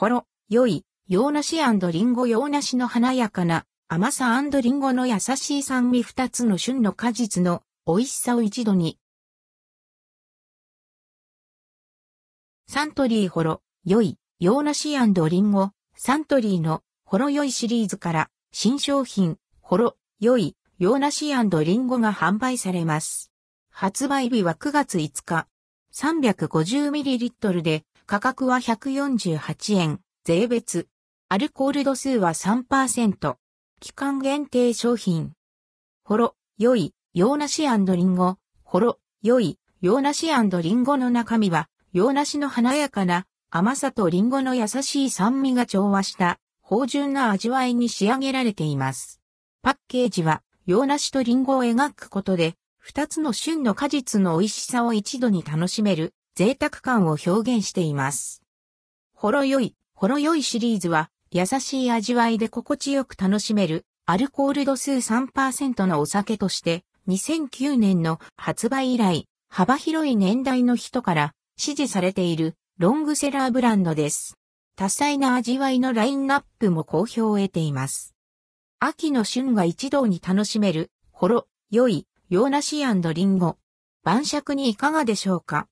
ほろ、良い、洋梨リンゴ洋梨の華やかな甘さリンゴの優しい酸味二つの旬の果実の美味しさを一度に。サントリーほろ、良い、洋梨リンゴ、サントリーのほろ良いシリーズから新商品、ほろ、良い、洋梨リンゴが販売されます。発売日は9月5日。350ml で価格は148円、税別。アルコール度数は3%。期間限定商品。ほろ、良い、洋梨リンゴ。ほろ、良い、洋梨リンゴの中身は、洋梨の華やかな甘さとリンゴの優しい酸味が調和した芳醇な味わいに仕上げられています。パッケージは洋梨とリンゴを描くことで、二つの旬の果実の美味しさを一度に楽しめる贅沢感を表現しています。ほろよい、ほろよいシリーズは優しい味わいで心地よく楽しめるアルコール度数3%のお酒として2009年の発売以来幅広い年代の人から支持されているロングセラーブランドです。多彩な味わいのラインナップも好評を得ています。秋の旬が一堂に楽しめる、ほろ、良い、洋梨リンゴ。晩酌にいかがでしょうか？